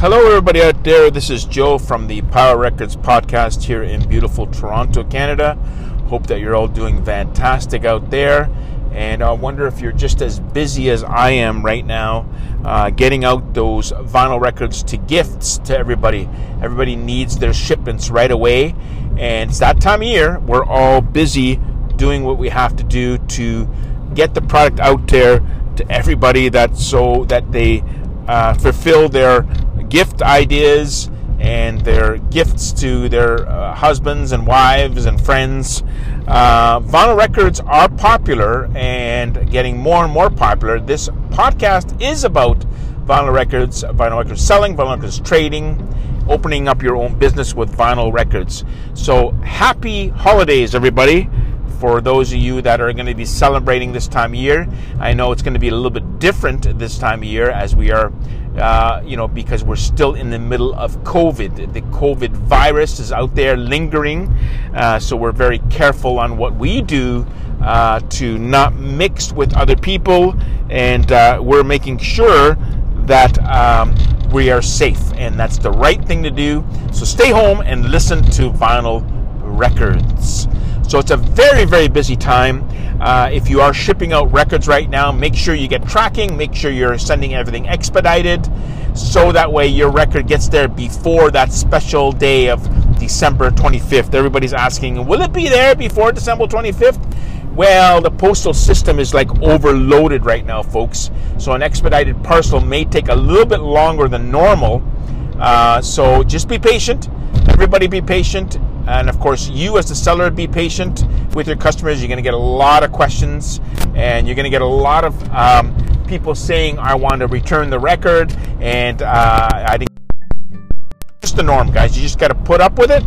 Hello, everybody out there. This is Joe from the Power Records podcast here in beautiful Toronto, Canada. Hope that you're all doing fantastic out there. And I wonder if you're just as busy as I am right now, uh, getting out those vinyl records to gifts to everybody. Everybody needs their shipments right away. And it's that time of year. We're all busy doing what we have to do to get the product out there to everybody that so that they uh, fulfill their gift ideas and their gifts to their uh, husbands and wives and friends. Uh, vinyl records are popular and getting more and more popular. This podcast is about vinyl records, vinyl records selling, vinyl records trading, opening up your own business with vinyl records. So happy holidays, everybody for those of you that are going to be celebrating this time of year. I know it's going to be a little bit different this time of year as we are, uh, you know, because we're still in the middle of COVID. The COVID virus is out there lingering, uh, so we're very careful on what we do uh, to not mix with other people, and uh, we're making sure that um, we are safe, and that's the right thing to do. So stay home and listen to vinyl records. So it's a very, very busy time. Uh, if you are shipping out records right now, make sure you get tracking, make sure you're sending everything expedited, so that way your record gets there before that special day of December 25th. Everybody's asking, will it be there before December 25th? Well, the postal system is like overloaded right now, folks. So an expedited parcel may take a little bit longer than normal. Uh, so just be patient. Everybody be patient. And of course, you as the seller, be patient with your customers. You're going to get a lot of questions and you're going to get a lot of um, people saying, I want to return the record. And uh, I think just the norm, guys. You just got to put up with it.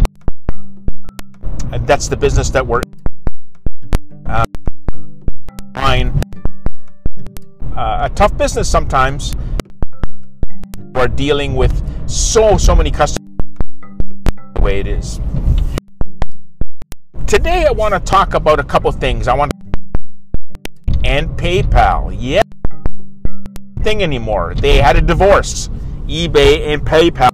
And that's the business that we're uh, uh, a tough business sometimes. We're dealing with so, so many customers the way it is. Today, I want to talk about a couple things. I want and PayPal. Yeah, thing anymore. They had a divorce. eBay and PayPal.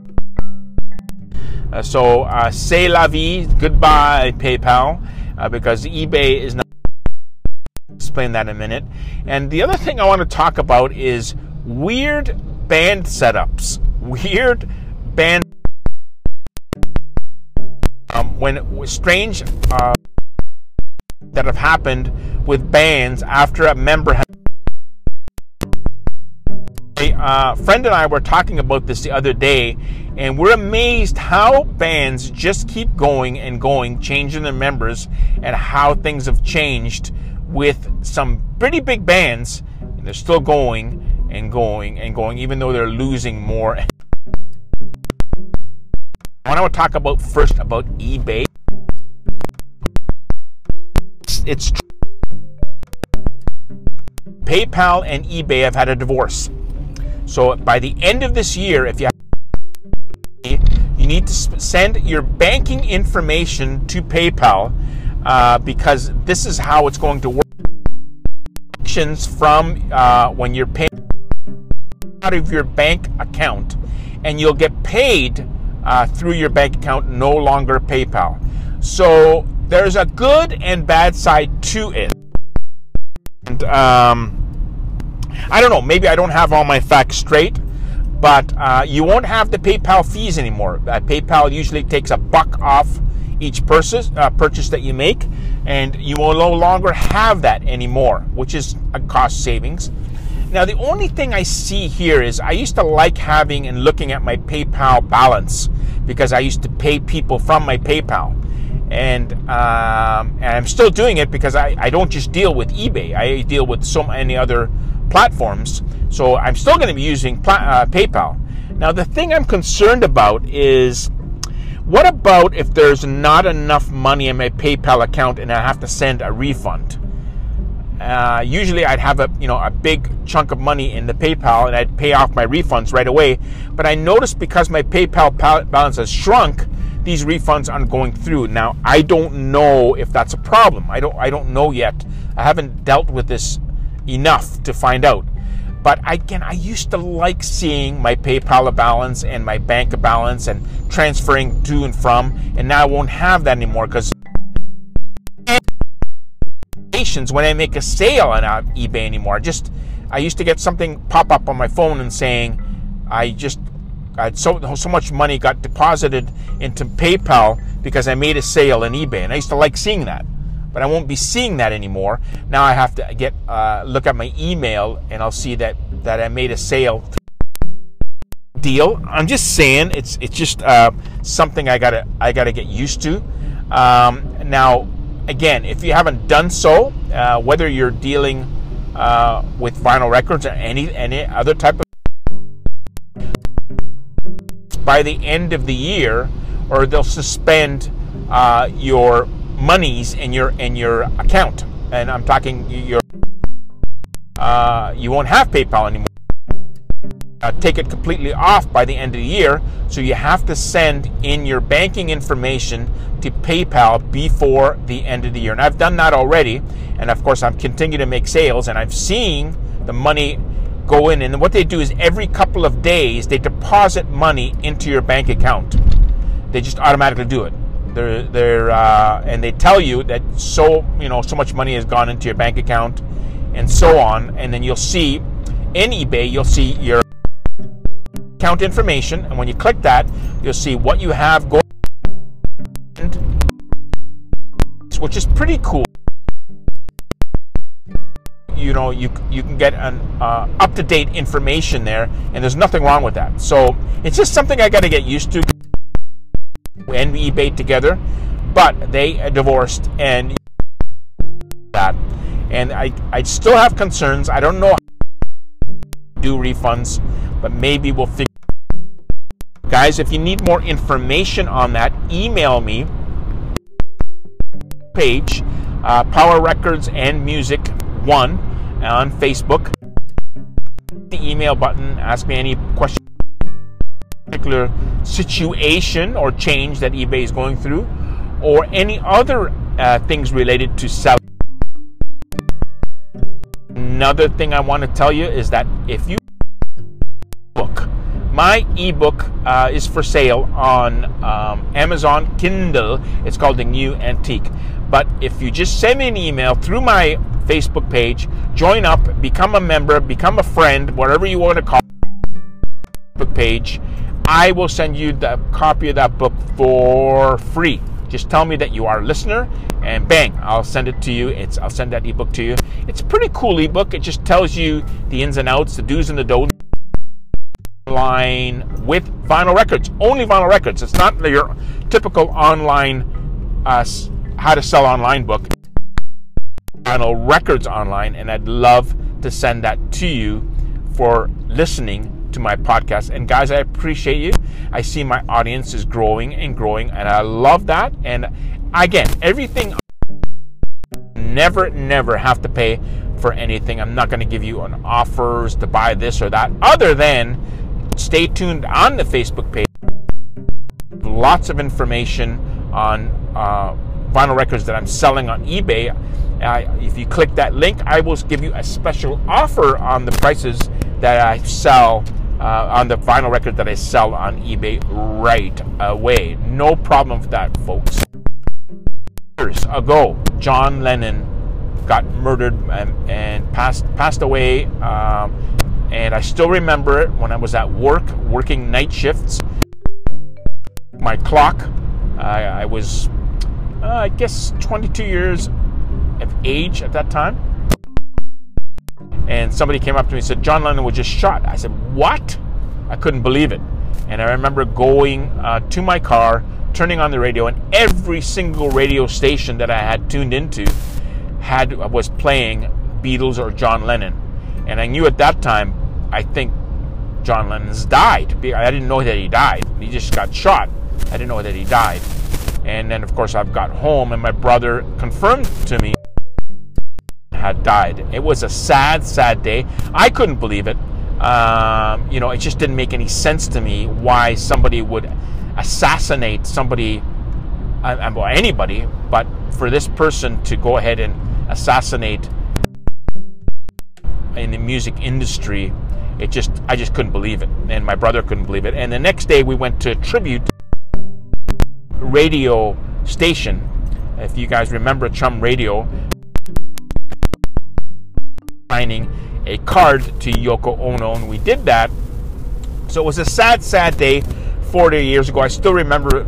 Uh, so uh, say la vie, goodbye PayPal, uh, because eBay is not. Explain that in a minute. And the other thing I want to talk about is weird band setups. Weird band um, when strange uh, that have happened with bands after a member has. A uh, friend and I were talking about this the other day, and we're amazed how bands just keep going and going, changing their members, and how things have changed with some pretty big bands. And they're still going and going and going, even though they're losing more. I want to talk about first about eBay. It's, it's PayPal and eBay have had a divorce. So by the end of this year, if you have, you need to send your banking information to PayPal uh, because this is how it's going to work. From uh, when you're paying out of your bank account, and you'll get paid uh, through your bank account, no longer PayPal. So there's a good and bad side to it. And um, I don't know, maybe I don't have all my facts straight, but uh, you won't have the PayPal fees anymore. Uh, PayPal usually takes a buck off each purchase, uh, purchase that you make, and you will no longer have that anymore, which is a cost savings. Now, the only thing I see here is I used to like having and looking at my PayPal balance because I used to pay people from my PayPal. And, um, and I'm still doing it because I, I don't just deal with eBay, I deal with so many other platforms. So I'm still going to be using uh, PayPal. Now, the thing I'm concerned about is what about if there's not enough money in my PayPal account and I have to send a refund? Uh, usually I'd have a you know a big chunk of money in the PayPal and I'd pay off my refunds right away. But I noticed because my PayPal balance has shrunk, these refunds aren't going through. Now I don't know if that's a problem. I don't I don't know yet. I haven't dealt with this enough to find out. But again, I used to like seeing my PayPal balance and my bank balance and transferring to and from, and now I won't have that anymore because when I make a sale on uh, eBay anymore. Just I used to get something pop up on my phone and saying I just I so so much money got deposited into PayPal because I made a sale on eBay, and I used to like seeing that. But I won't be seeing that anymore. Now I have to get uh, look at my email, and I'll see that that I made a sale deal. I'm just saying it's it's just uh, something I gotta I gotta get used to. Um, now, again, if you haven't done so, uh, whether you're dealing uh, with vinyl records or any any other type of by the end of the year, or they'll suspend uh, your monies in your in your account. And I'm talking your uh, you won't have PayPal anymore. Uh, take it completely off by the end of the year. So you have to send in your banking information to PayPal before the end of the year. And I've done that already. And of course, I'm continuing to make sales and I've seen the money go in. And what they do is every couple of days, they deposit money into your bank account. They just automatically do it. They're, they're, uh, and they tell you that so, you know, so much money has gone into your bank account and so on. And then you'll see in eBay, you'll see your account information. And when you click that, you'll see what you have going which is pretty cool. You know, you you can get an uh, up to date information there, and there's nothing wrong with that. So it's just something I got to get used to. And eBay together, but they divorced and that, and I I still have concerns. I don't know how do refunds, but maybe we'll figure. Guys, if you need more information on that, email me page, uh, Power Records and Music One on Facebook. The email button, ask me any question, particular situation or change that eBay is going through, or any other uh, things related to selling. Another thing I want to tell you is that if you book, my ebook uh, is for sale on um, Amazon Kindle. It's called The New Antique. But if you just send me an email through my Facebook page, join up, become a member, become a friend, whatever you want to call it, page, I will send you the copy of that book for free. Just tell me that you are a listener, and bang, I'll send it to you. It's I'll send that ebook to you. It's a pretty cool ebook. It just tells you the ins and outs, the do's and the don'ts line with vinyl records, only vinyl records. It's not your typical online uh, how to sell online book. Vinyl records online and i'd love to send that to you for listening to my podcast. And guys i appreciate you. I see my audience is growing and growing and i love that. And again everything never never have to pay for anything. I'm not going to give you an offers to buy this or that other than stay tuned on the facebook page lots of information on uh, vinyl records that I'm selling on eBay. Uh, if you click that link, I will give you a special offer on the prices that I sell uh, on the vinyl record that I sell on eBay right away. No problem with that, folks. Years ago, John Lennon got murdered and, and passed passed away. Um, and I still remember it when I was at work, working night shifts. My clock, I, I was uh, I guess 22 years of age at that time. And somebody came up to me and said, John Lennon was just shot. I said, What? I couldn't believe it. And I remember going uh, to my car, turning on the radio, and every single radio station that I had tuned into had was playing Beatles or John Lennon. And I knew at that time, I think John Lennon's died. I didn't know that he died. He just got shot. I didn't know that he died. And then, of course, I've got home, and my brother confirmed to me had died. It was a sad, sad day. I couldn't believe it. Um, you know, it just didn't make any sense to me why somebody would assassinate somebody, uh, well, anybody, but for this person to go ahead and assassinate in the music industry. It just I just couldn't believe it, and my brother couldn't believe it. And the next day we went to tribute radio station. If you guys remember Chum Radio, signing a card to Yoko Ono, and we did that. So it was a sad, sad day 40 years ago. I still remember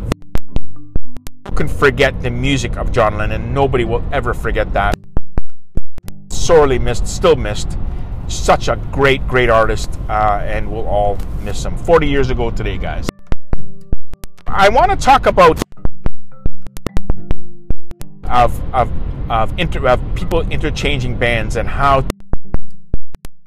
can forget the music of John Lennon. Nobody will ever forget that. Sorely missed, still missed. Such a great, great artist, uh, and we'll all miss him. 40 years ago today, guys. I want to talk about of of of, inter, of people interchanging bands and how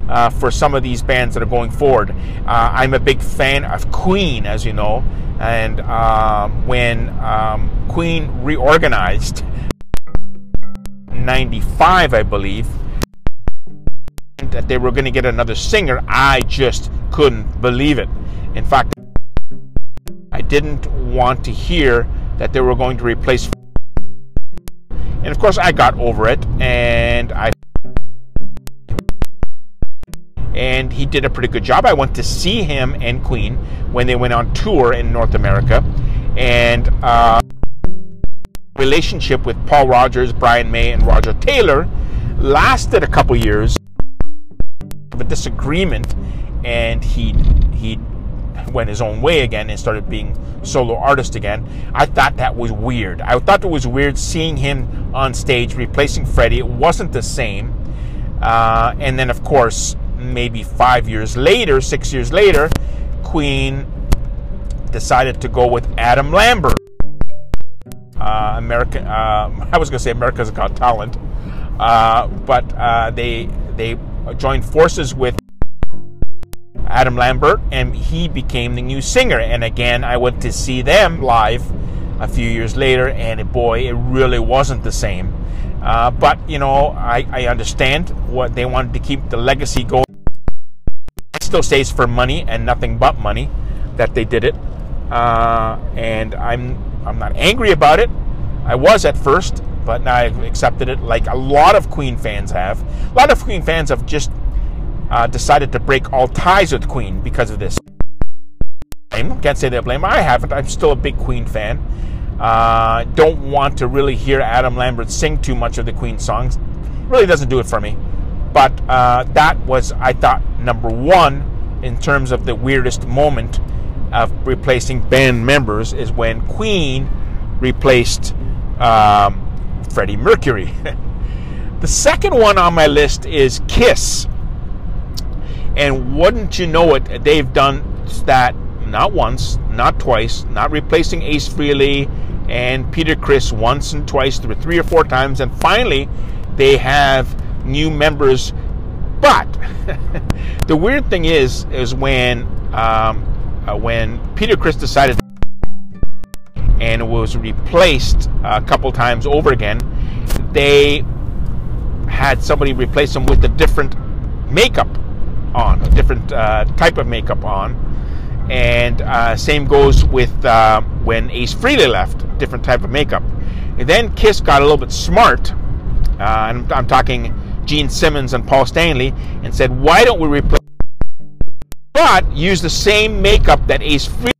uh, for some of these bands that are going forward. Uh, I'm a big fan of Queen, as you know, and um, when um, Queen reorganized, 95, I believe, that they were going to get another singer, I just couldn't believe it. In fact, I didn't want to hear that they were going to replace. And of course, I got over it, and I and he did a pretty good job. I went to see him and Queen when they went on tour in North America, and uh, relationship with Paul Rodgers, Brian May, and Roger Taylor lasted a couple years of a disagreement, and he he went his own way again and started being solo artist again. I thought that was weird. I thought it was weird seeing him on stage replacing Freddie. It wasn't the same. Uh, and then, of course, maybe five years later, six years later, Queen decided to go with Adam Lambert. Uh, America, uh, I was going to say America's Got Talent, uh, but uh, they they joined forces with Adam Lambert, and he became the new singer. And again, I went to see them live a few years later, and boy, it really wasn't the same. Uh, but you know, I, I understand what they wanted to keep the legacy going It still stays for money and nothing but money that they did it. Uh, and I'm I'm not angry about it. I was at first, but now I've accepted it. Like a lot of Queen fans have. A lot of Queen fans have just uh, decided to break all ties with Queen because of this. Can't say they blame. I haven't. I'm still a big Queen fan. Uh, don't want to really hear Adam Lambert sing too much of the Queen songs. Really doesn't do it for me. But uh, that was, I thought, number one in terms of the weirdest moment of replacing band members is when Queen replaced um, Freddie Mercury. the second one on my list is Kiss. And wouldn't you know it, they've done that not once, not twice, not replacing Ace Frehley and Peter Criss once and twice, three or four times, and finally they have new members. But the weird thing is, is when um, uh, when Peter Criss decided and was replaced a couple times over again, they had somebody replace him with a different makeup on, a different uh, type of makeup on. And uh, same goes with uh, when Ace Frehley left, different type of makeup. And then Kiss got a little bit smart, uh, and I'm talking Gene Simmons and Paul Stanley and said, why don't we replace but use the same makeup that Ace Frehley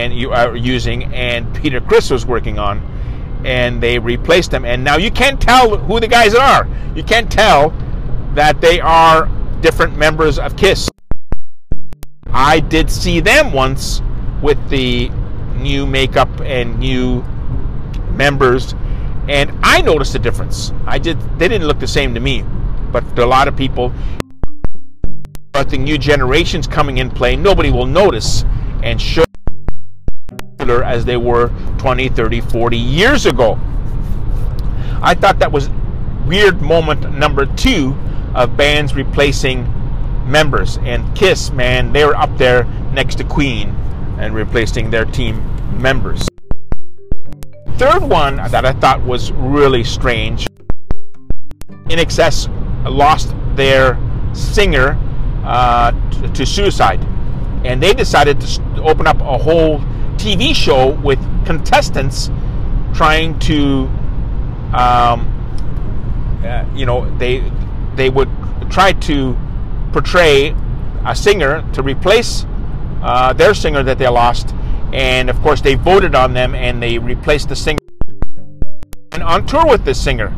and you are using and Peter Criss was working on and they replaced them and now you can't tell who the guys are. You can't tell that they are different members of Kiss. I did see them once with the new makeup and new members and I noticed a difference. I did. They didn't look the same to me, but to a lot of people, but the new generations coming in play, nobody will notice and show as they were 20, 30, 40 years ago. I thought that was weird moment number two of bands replacing members. And Kiss, man, they were up there next to Queen and replacing their team members third one that I thought was really strange INXS lost their singer uh, to suicide. And they decided to open up a whole TV show with contestants trying to, um, uh, you know, they they would try to portray a singer to replace uh, their singer that they lost, and of course they voted on them and they replaced the singer and on tour with this singer,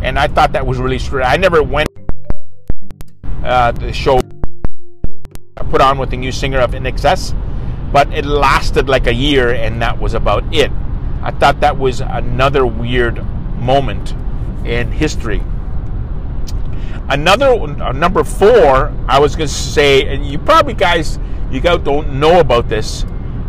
and I thought that was really strange. I never went uh, the show put on with the new singer of INXS, but it lasted like a year, and that was about it. I thought that was another weird moment in history. Another uh, number four, I was going to say, and you probably guys, you guys don't know about this,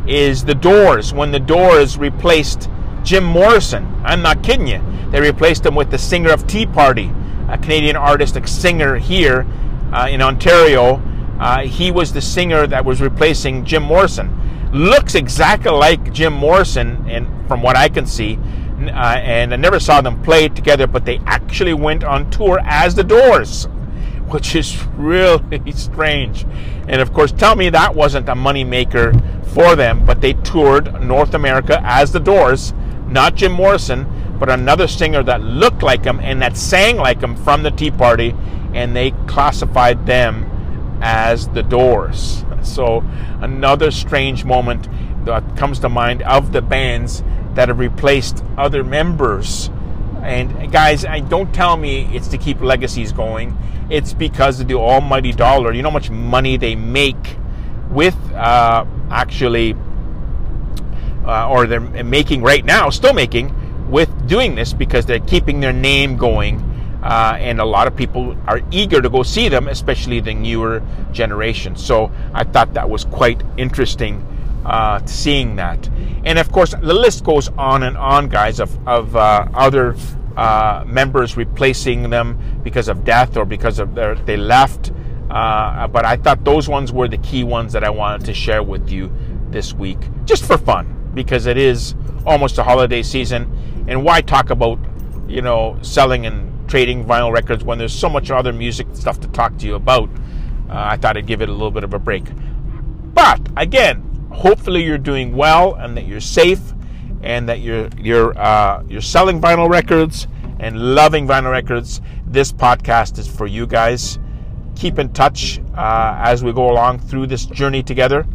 is the Doors. When the Doors replaced Jim Morrison, I'm not kidding you. They replaced him with the singer of Tea Party, a Canadian artist, a singer here uh, in Ontario. Uh, he was the singer that was replacing Jim Morrison. Looks exactly like Jim Morrison, and from what I can see, uh, and I never saw them play together, but they actually went on tour as the Doors, which is really strange. And of course, tell me that wasn't a moneymaker for them, but they toured North America as the Doors, not Jim Morrison, but another singer that looked like him and that sang like him from the Tea Party, and they classified them as the Doors. So, another strange moment that comes to mind of the bands that have replaced other members. And guys, I don't tell me it's to keep legacies going. It's because of the almighty dollar. You know how much money they make with uh, actually, uh, or they're making right now, still making with doing this because they're keeping their name going. Uh, and a lot of people are eager to go see them, especially the newer generation. So I thought that was quite interesting uh, seeing that. And of course, the list goes on and on, guys, of, of uh, other uh, members replacing them because of death or because of their, they left. Uh, but I thought those ones were the key ones that I wanted to share with you this week, just for fun, because it is almost a holiday season. And why talk about, you know, selling and trading vinyl records when there's so much other music stuff to talk to you about? Uh, I thought I'd give it a little bit of a break. But again, hopefully you're doing well and that you're safe and that you're you're uh, you're selling vinyl records and loving vinyl records. This podcast is for you guys. Keep in touch uh, as we go along through this journey together.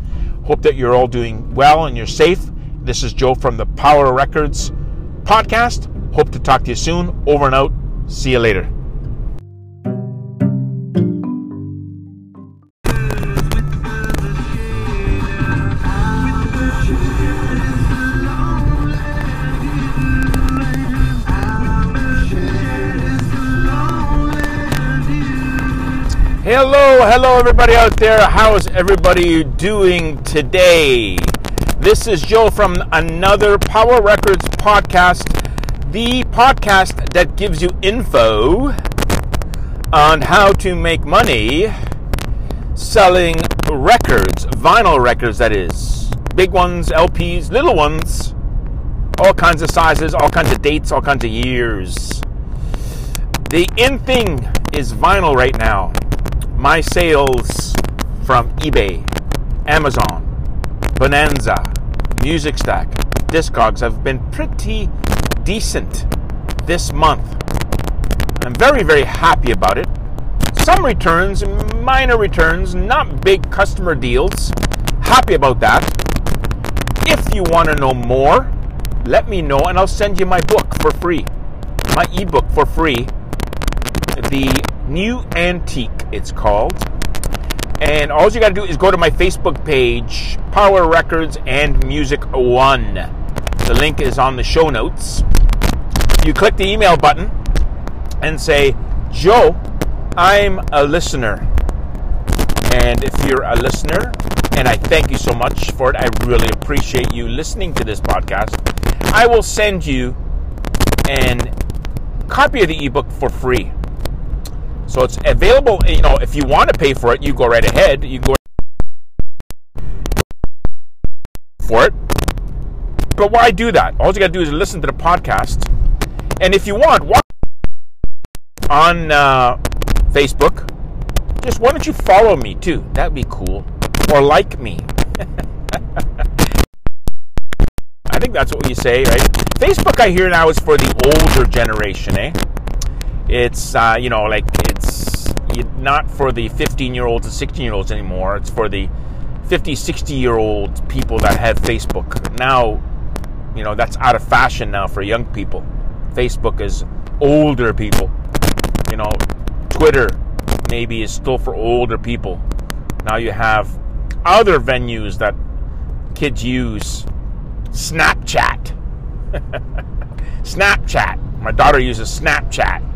Hope that you're all doing well and you're safe. This is Joe from the Power Records podcast. Hope to talk to you soon. Over and out. See you later. Hello, hello, everybody out there. How is everybody doing today? This is Joe from another Power Records podcast, the podcast that gives you info on how to make money selling records, vinyl records, that is. Big ones, LPs, little ones, all kinds of sizes, all kinds of dates, all kinds of years. The in thing is vinyl right now my sales from eBay, Amazon, Bonanza, Music Stack, Discogs have been pretty decent this month. I'm very, very happy about it. Some returns, minor returns, not big customer deals. Happy about that. If you want to know more, let me know and I'll send you my book for free. My ebook for free. The New Antique, it's called. And all you got to do is go to my Facebook page, Power Records and Music One. The link is on the show notes. You click the email button and say, Joe, I'm a listener. And if you're a listener, and I thank you so much for it, I really appreciate you listening to this podcast, I will send you a copy of the ebook for free. So it's available. You know, if you want to pay for it, you go right ahead. You go for it. But why do that? All you got to do is listen to the podcast, and if you want, watch on uh, Facebook. Just why don't you follow me too? That'd be cool. Or like me. I think that's what you say, right? Facebook, I hear now, is for the older generation, eh? It's uh, you know like it's not for the 15 year olds and 16 year olds anymore. It's for the 50, 60 year old people that have Facebook. Now, you know, that's out of fashion now for young people. Facebook is older people. You know, Twitter maybe is still for older people. Now you have other venues that kids use. Snapchat. Snapchat. My daughter uses Snapchat.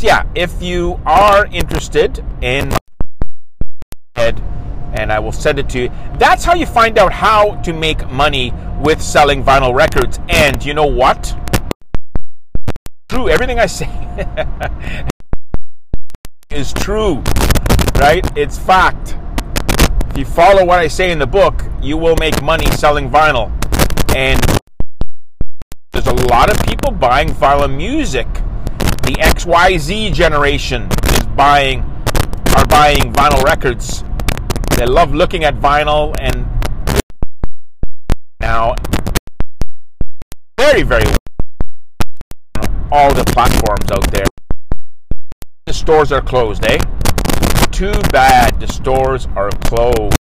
Yeah, if you are interested in and I will send it to you. That's how you find out how to make money with selling vinyl records. And you know what? True, everything I say is true, right? It's fact. If you follow what I say in the book, you will make money selling vinyl. And there's a lot of people buying vinyl music. The XYZ generation is buying are buying vinyl records. They love looking at vinyl and now very very all the platforms out there. The stores are closed, eh? Too bad the stores are closed.